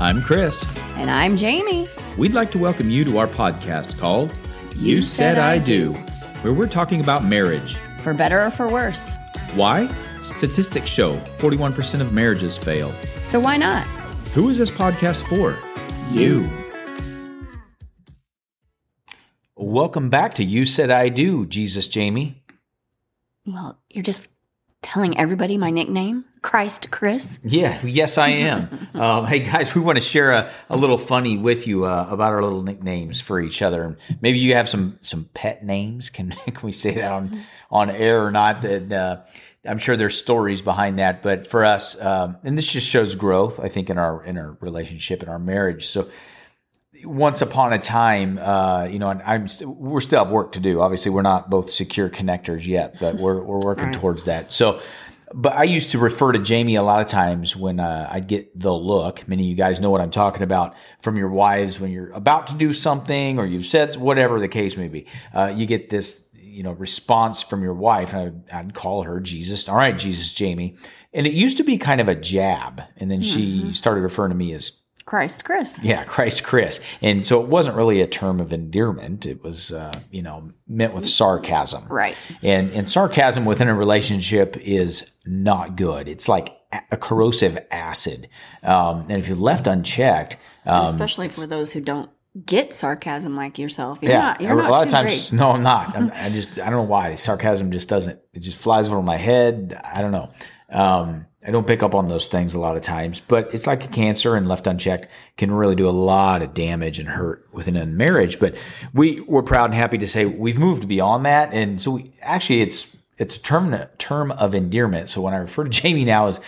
I'm Chris. And I'm Jamie. We'd like to welcome you to our podcast called You, Said, I Do, where we're talking about marriage. For better or for worse. Why? Statistics show 41% of marriages fail. So why not? Who is this podcast for? You. Welcome back to You Said I Do, Jesus Jamie. Well, you're just telling everybody my nickname, Christ Chris. Yeah, yes, I am. um, hey, guys, we want to share a, a little funny with you uh, about our little nicknames for each other. Maybe you have some some pet names. Can can we say that on on air or not? That uh, I'm sure there's stories behind that. But for us, um, and this just shows growth, I think, in our in our relationship in our marriage. So once upon a time, uh, you know, and I'm st- we're still have work to do. Obviously, we're not both secure connectors yet, but we're we're working right. towards that. So, but I used to refer to Jamie a lot of times when uh, I'd get the look. Many of you guys know what I'm talking about from your wives when you're about to do something or you've said whatever the case may be. Uh, you get this, you know, response from your wife, and I'd, I'd, call her Jesus. All right, Jesus, Jamie. And it used to be kind of a jab, and then mm-hmm. she started referring to me as Christ Chris. Yeah, Christ Chris. And so it wasn't really a term of endearment. It was, uh, you know, meant with sarcasm. Right. And, and sarcasm within a relationship is not good. It's like a corrosive acid. Um, and if you're left unchecked, um, especially for those who don't get sarcasm like yourself. You're yeah, not, you're a lot of times. Great. No, I'm not. I'm, I just I don't know why sarcasm just doesn't. It just flies over my head. I don't know. Um, I don't pick up on those things a lot of times, but it's like a cancer and left unchecked can really do a lot of damage and hurt within a marriage. But we we're proud and happy to say we've moved beyond that, and so we, actually it's it's a term term of endearment. So when I refer to Jamie now as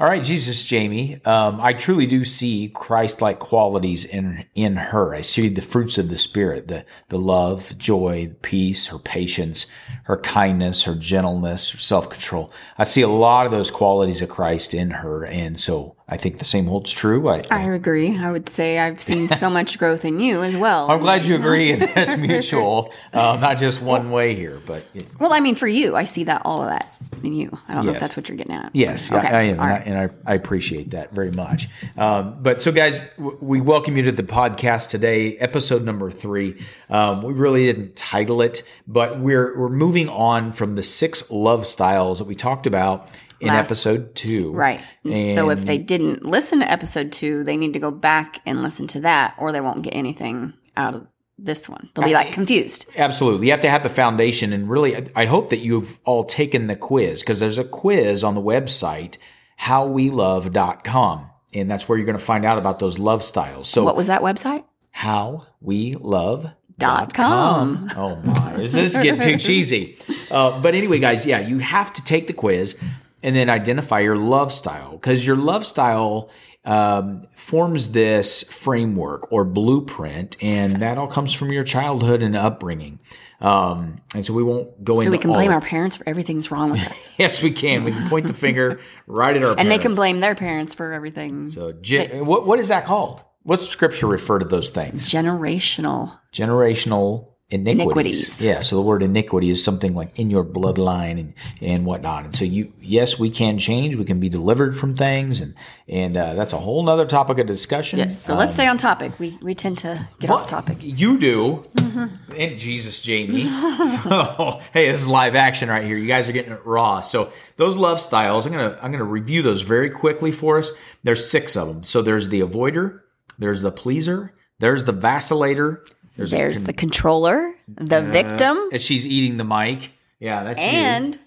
all right, Jesus, Jamie, um, I truly do see Christ-like qualities in in her. I see the fruits of the Spirit: the the love, joy, peace, her patience, her kindness, her gentleness, self-control. I see a lot of those qualities of Christ in her, and so I think the same holds true. I, I agree. I would say I've seen so much growth in you as well. I'm glad you agree, and that's mutual, uh, not just one well, way here. But well, I mean, for you, I see that all of that in you. I don't yes. know if that's what you're getting at. Yes, okay. I, I am, and. I, and I, I, appreciate that very much. Um, but so, guys, w- we welcome you to the podcast today, episode number three. Um, we really didn't title it, but we're we're moving on from the six love styles that we talked about in Last, episode two. Right. And so if they didn't listen to episode two, they need to go back and listen to that, or they won't get anything out of this one. They'll be like confused. Absolutely. You have to have the foundation. And really, I hope that you've all taken the quiz because there's a quiz on the website, howwelove.com. And that's where you're going to find out about those love styles. So, what was that website? How we love Dot com. Oh my, this is getting too cheesy. Uh, but anyway, guys, yeah, you have to take the quiz and then identify your love style because your love style um, forms this framework or blueprint, and that all comes from your childhood and upbringing. Um, and so we won't go so into. So we can blame our parents for everything that's wrong with us. yes, we can. We can point the finger right at our. and they can blame their parents for everything. So, ge- they, what what is that called? What's scripture refer to those things? Generational. Generational iniquities. iniquities. Yeah, so the word iniquity is something like in your bloodline and, and whatnot. And so you, yes, we can change. We can be delivered from things, and and uh, that's a whole nother topic of discussion. Yes. So um, let's stay on topic. We we tend to get off topic. You do, mm-hmm. and Jesus, Jamie. so hey, this is live action right here. You guys are getting it raw. So those love styles, I'm gonna I'm gonna review those very quickly for us. There's six of them. So there's the avoider. There's the pleaser. There's the vacillator there's, There's con- the controller, the uh, victim, and she's eating the mic. Yeah, that's and you.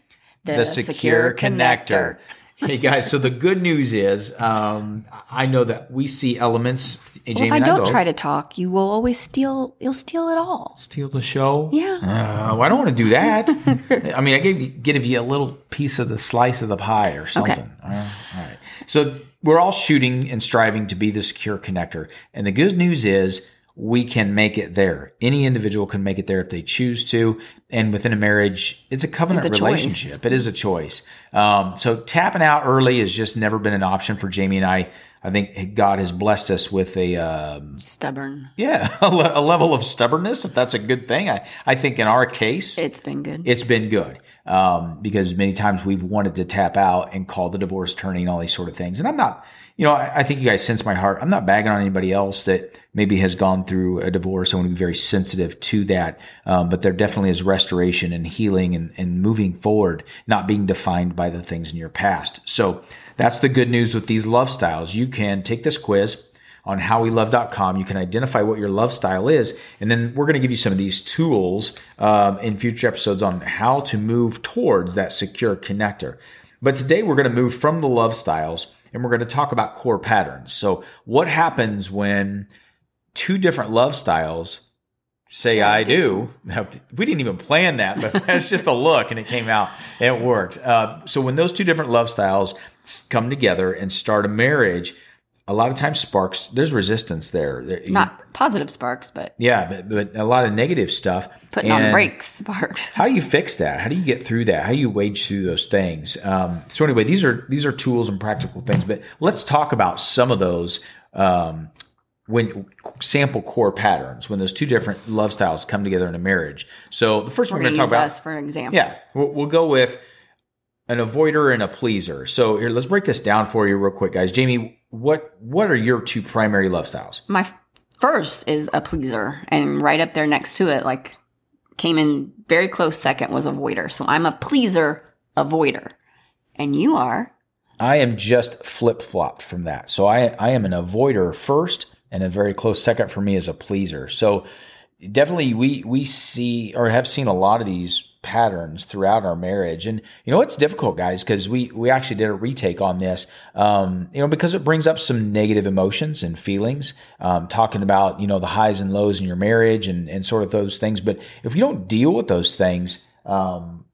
The, the secure, secure connector. connector. hey guys, so the good news is, um, I know that we see elements. Well, if I don't I try to talk, you will always steal. You'll steal it all. Steal the show. Yeah. Uh, well, I don't want to do that. I mean, I gave you, give you a little piece of the slice of the pie or something. Okay. Uh, all right. So we're all shooting and striving to be the secure connector, and the good news is we can make it there. Any individual can make it there if they choose to. And within a marriage, it's a covenant it's a relationship. Choice. It is a choice. Um, so tapping out early has just never been an option for Jamie and I. I think God has blessed us with a um, stubborn, yeah, a, le- a, level of stubbornness. If that's a good thing, I, I think in our case, it's been good. It's been good um, because many times we've wanted to tap out and call the divorce attorney and all these sort of things. And I'm not, you know, I, I, think you guys sense my heart. I'm not bagging on anybody else that maybe has gone through a divorce. I want to be very sensitive to that. Um, but there definitely is restoration and healing and, and moving forward, not being defined by the things in your past. So that's the good news with these love styles. You can take this quiz on howwelove.com. You can identify what your love style is. And then we're going to give you some of these tools um, in future episodes on how to move towards that secure connector. But today we're going to move from the love styles and we're going to talk about core patterns. So, what happens when two different love styles say I do. We didn't even plan that, but that's just a look and it came out and it worked. Uh, so when those two different love styles come together and start a marriage, a lot of times sparks, there's resistance there. Not positive sparks, but. Yeah, but, but a lot of negative stuff. Putting and on brakes sparks. How do you fix that? How do you get through that? How do you wage through those things? Um, so anyway, these are, these are tools and practical things, but let's talk about some of those um, when sample core patterns when those two different love styles come together in a marriage. So the first we're one we're going to talk about us for an example. Yeah, we'll, we'll, go with an avoider and a pleaser. So here, let's break this down for you real quick, guys. Jamie, what what are your two primary love styles? My first is a pleaser, and right up there next to it, like came in very close second was avoider. So I'm a pleaser avoider, and you are. I am just flip flopped from that. So I I am an avoider first and a very close second for me is a pleaser. So definitely we we see or have seen a lot of these patterns throughout our marriage. And you know it's difficult guys because we we actually did a retake on this um, you know because it brings up some negative emotions and feelings um, talking about you know the highs and lows in your marriage and and sort of those things. But if you don't deal with those things um,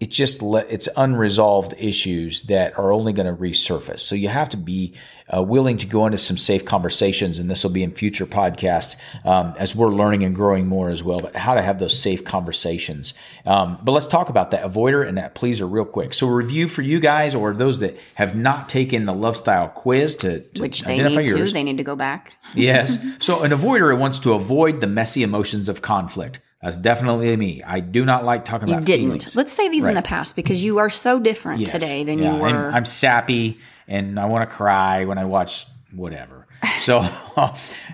it just le- it's unresolved issues that are only going to resurface. So you have to be uh, willing to go into some safe conversations, and this will be in future podcasts um, as we're learning and growing more as well. But how to have those safe conversations. Um, but let's talk about that avoider and that pleaser real quick. So review for you guys or those that have not taken the love style quiz to, to which they identify need yours. to. They need to go back. yes. So an avoider wants to avoid the messy emotions of conflict. That's definitely me. I do not like talking you about didn't. Feelings. Let's say these right. in the past because you are so different yes. today than yeah. you were. I'm, I'm sappy and I want to cry when I watch whatever. So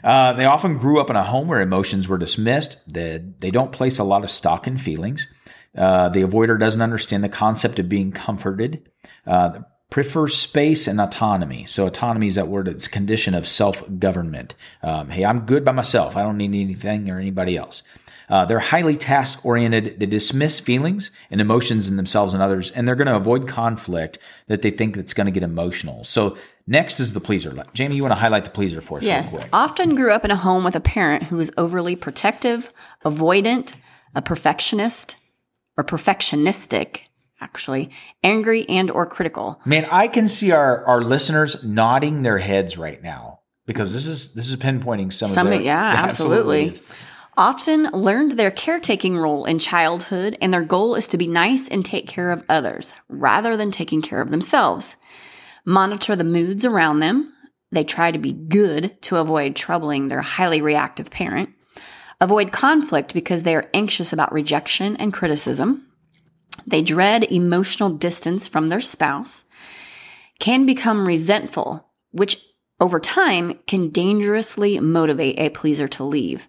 uh, they often grew up in a home where emotions were dismissed. They, they don't place a lot of stock in feelings. Uh, the avoider doesn't understand the concept of being comforted. Uh, prefers space and autonomy. So autonomy is that word. It's a condition of self government. Um, hey, I'm good by myself. I don't need anything or anybody else. Uh, they're highly task oriented. They dismiss feelings and emotions in themselves and others, and they're going to avoid conflict that they think that's going to get emotional. So next is the pleaser. Jamie, you want to highlight the pleaser for us? Yes. Often grew up in a home with a parent who is overly protective, avoidant, a perfectionist, or perfectionistic actually angry and or critical man i can see our our listeners nodding their heads right now because this is this is pinpointing some, some of their, yeah absolutely, absolutely often learned their caretaking role in childhood, and their goal is to be nice and take care of others rather than taking care of themselves. Monitor the moods around them. They try to be good to avoid troubling their highly reactive parent. Avoid conflict because they are anxious about rejection and criticism. They dread emotional distance from their spouse. Can become resentful, which over time can dangerously motivate a pleaser to leave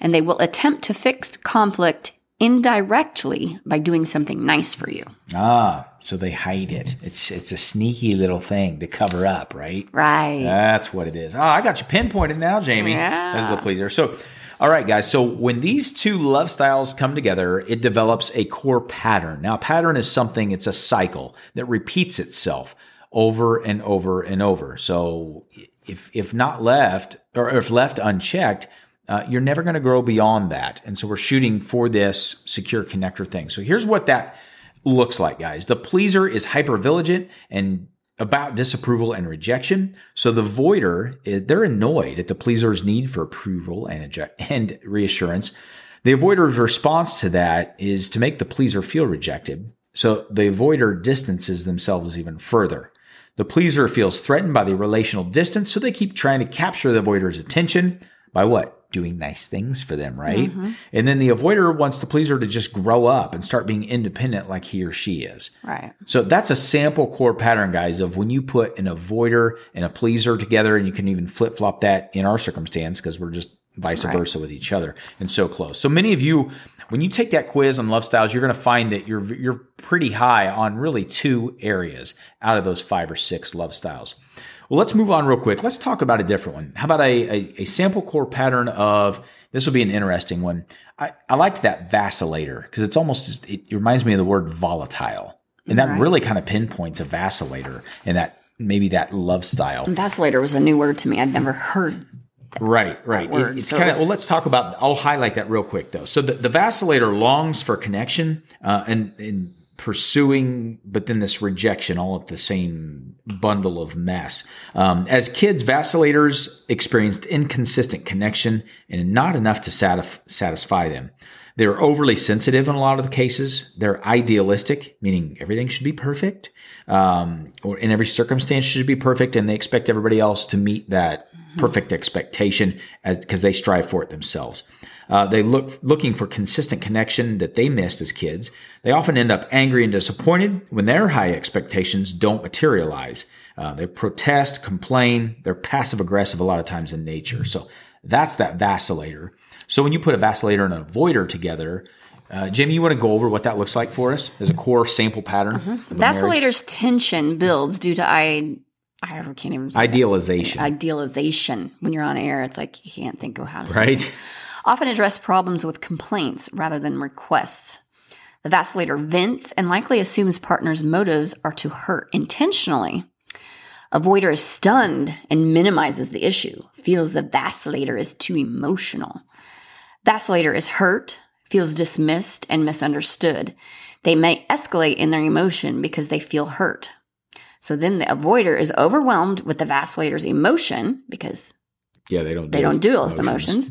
and they will attempt to fix conflict indirectly by doing something nice for you. Ah, so they hide it. It's it's a sneaky little thing to cover up, right? Right. That's what it is. Oh, I got you pinpointed now, Jamie. Yeah. As the pleaser. So all right, guys. So when these two love styles come together, it develops a core pattern. Now, a pattern is something, it's a cycle that repeats itself over and over and over. So if if not left or if left unchecked, uh, you're never going to grow beyond that. And so we're shooting for this secure connector thing. So here's what that looks like, guys. The pleaser is hyper vigilant and about disapproval and rejection. So the voider, they're annoyed at the pleaser's need for approval and, and reassurance. The avoider's response to that is to make the pleaser feel rejected. So the avoider distances themselves even further. The pleaser feels threatened by the relational distance, so they keep trying to capture the avoider's attention by what? Doing nice things for them, right? Mm-hmm. And then the avoider wants the pleaser to just grow up and start being independent like he or she is. Right. So that's a sample core pattern, guys, of when you put an avoider and a pleaser together, and you can even flip flop that in our circumstance because we're just vice versa with each other and so close. So many of you, when you take that quiz on love styles, you're going to find that you're you're pretty high on really two areas out of those five or six love styles. Well, let's move on real quick. Let's talk about a different one. How about a, a, a sample core pattern of this will be an interesting one. I, I liked that vacillator because it's almost just, it reminds me of the word volatile. And that Right. really kind of pinpoints a vacillator and that maybe that love style. Vacillator was a new word to me. I'd never heard. Right, right. It- it's So kind of was- well. Let's talk about. I'll highlight that real quick though. So the, the vacillator longs for connection uh, and, and pursuing, but then this rejection, all at the same bundle of mess. Um, as kids, vacillators experienced inconsistent connection and not enough to satisf- satisfy them. They're overly sensitive in a lot of the cases. They're idealistic, meaning everything should be perfect, um, or in every circumstance should be perfect, and they expect everybody else to meet that perfect expectation because they strive for it themselves. Uh, they look looking for consistent connection that they missed as kids. They often end up angry and disappointed when their high expectations don't materialize. Uh, they protest, complain. They're passive aggressive a lot of times in nature. So that's that vacillator. So when you put a vacillator and an avoider together, uh, Jamie, you want to go over what that looks like for us as a core sample pattern? of a marriage? Vacillator's tension builds due to I. I can't even say that. Idealization, idealization. When you're on air, it's like you can't think of how to say right? Often address problems with complaints rather than requests. The vacillator vents and likely assumes partner's motives are to hurt intentionally. Avoider is stunned and minimizes the issue, feels the vacillator is too emotional. Vacillator is hurt, feels dismissed and misunderstood. They may escalate in their emotion because they feel hurt. So then the avoider is overwhelmed with the vacillator's emotion because Yeah, they don't. they don't deal with emotions.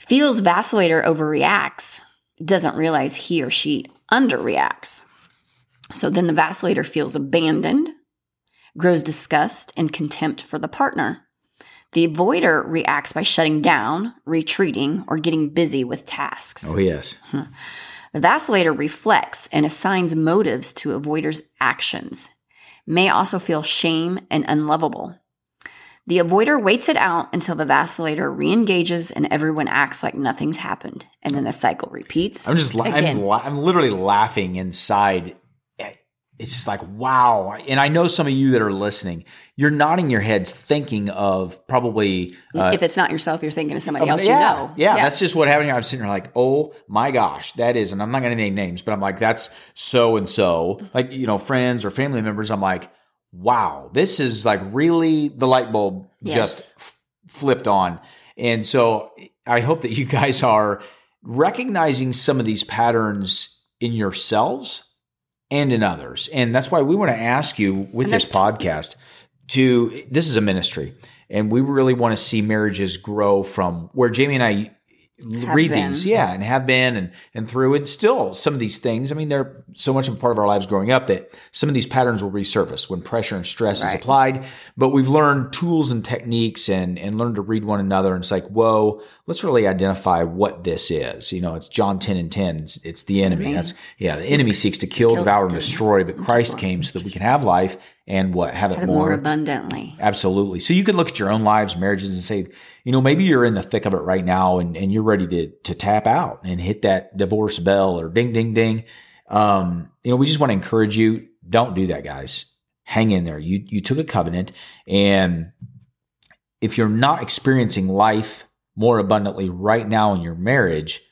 Feels vacillator overreacts, doesn't realize he or she underreacts. So then the vacillator feels abandoned, grows disgust and contempt for the partner. The avoider reacts by shutting down, retreating, or getting busy with tasks. Oh yes. The vacillator reflects and assigns motives to avoider's actions, may also feel shame and unlovable. The avoider waits it out until the vacillator re-engages and everyone acts like nothing's happened, and then the cycle repeats. I'm just, la- I'm, la- I'm literally laughing inside. It's just like, wow. And I know some of you that are listening, you're nodding your heads thinking of probably, uh, if it's not yourself, you're thinking of somebody else yeah, you know. Yeah, that's just what happened here. I'm sitting here like, oh my gosh, that is, and I'm not going to name names, but I'm like, that's so and so, like, you know, friends or family members. I'm like, wow, this is like really the light bulb Yes. just f- flipped on. And so I hope that you guys are recognizing some of these patterns in yourselves and in others. And that's why we want to ask you with this podcast to this is a ministry and we really want to see marriages grow from where Jamie and I read been. these, yeah, and have been and and through and still some of these things. I mean, they're so much a part of our lives growing up that some of these patterns will resurface when pressure and stress is applied. But we've learned tools and techniques and and learned to read one another. And it's like, whoa, let's really identify what this is. You know, it's John ten and ten. It's, it's the enemy. That's yeah, the enemy seeks to to kill, kill, devour, and destroy. But Christ came so that we can have life and what have it Have it more more abundantly. Absolutely. So you can look at your own lives, marriages, and say, you know, maybe you're in the thick of it right now and, and you're ready to, to tap out and hit that divorce bell or ding, ding, ding. Um, you know, we just want to encourage you. Don't do that, guys. Hang in there. You, you took a covenant and if you're not experiencing life more abundantly right now in your marriage,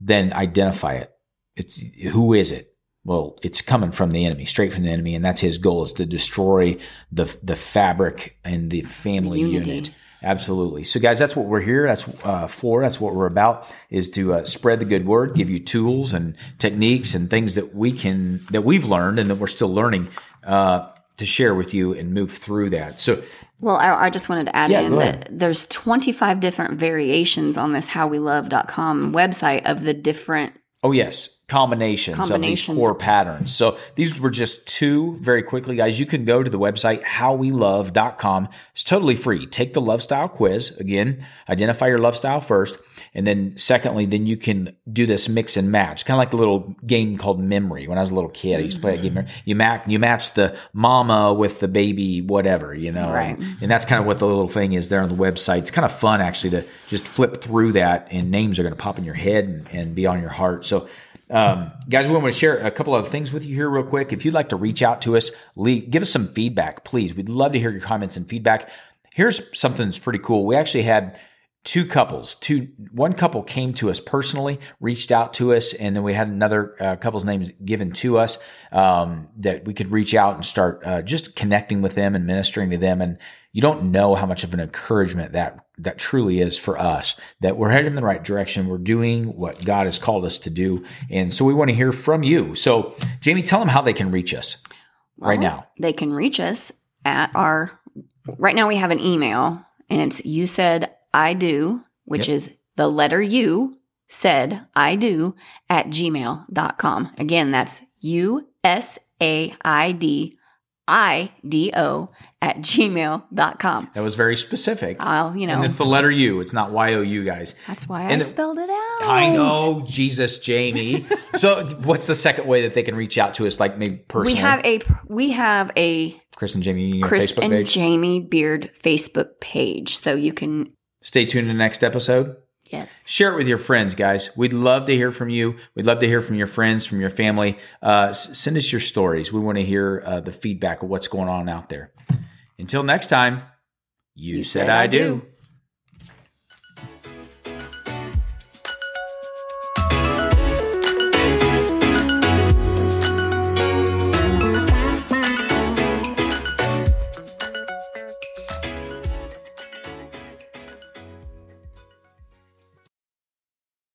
then identify it. It's who is it? Well, it's coming from the enemy, straight from the enemy, and that's his goal is to destroy the the fabric and the family The unit. Absolutely. So, guys, that's what we're here. That's uh, for. That's what we're about. Is to uh, spread the good word, give you tools and techniques and things that we can that we've learned and that we're still learning uh, to share with you and move through that. So, Well, I, I just wanted to add Yeah, in that there's 25 different variations on this howwelove.com website of the different oh yes, combinations, Combinations. of these core patterns. So these were just two very quickly, guys. You can go to the website howwelove.com. It's totally free. Take the love style quiz. Again, identify your love style first. And then secondly, then you can do this mix and match, kind of like a little game called memory. When I was a little kid, I used to play a game. You match, you match the mama with the baby, whatever, you know, Right. and, and that's kind of what the little thing is there on the website. It's kind of fun actually to just flip through that and names are going to pop in your head and, and be on your heart. So, um, guys, we want to share a couple of things with you here real quick. If you'd like to reach out to us, leave, give us some feedback, please. We'd love to hear your comments and feedback. Here's something that's pretty cool. We actually had two couples two one couple came to us personally reached out to us and then we had another uh, couple's names given to us um, that we could reach out and start uh, just connecting with them and ministering to them and you don't know how much of an encouragement that that truly is for us that we're headed in the right direction we're doing what god has called us to do and so we want to hear from you so jamie tell them how they can reach us right now They can reach us at our, right now we have an email and it's you said I do, which Yep. is the letter U said I do at gmail.com. Again, that's U S A I D I D O at gmail.com. that was very specific I'll, you know, and it's the letter u it's not y-o-u guys that's why I and the- spelled it out. I know, Jesus, Jamie. so, what's the second way that they can reach out to us, like maybe We have a we have a Chris and Jamie Chris Facebook and page. Jamie Beard Facebook page, so you can Stay tuned to the next episode. Yes Share it with your friends, guys. We'd love to hear from you. We'd love to hear from your friends, from your family. Uh, s- send us your stories. We want to hear uh, the feedback of what's going on out there. Until next time, you, said, said I I do. do.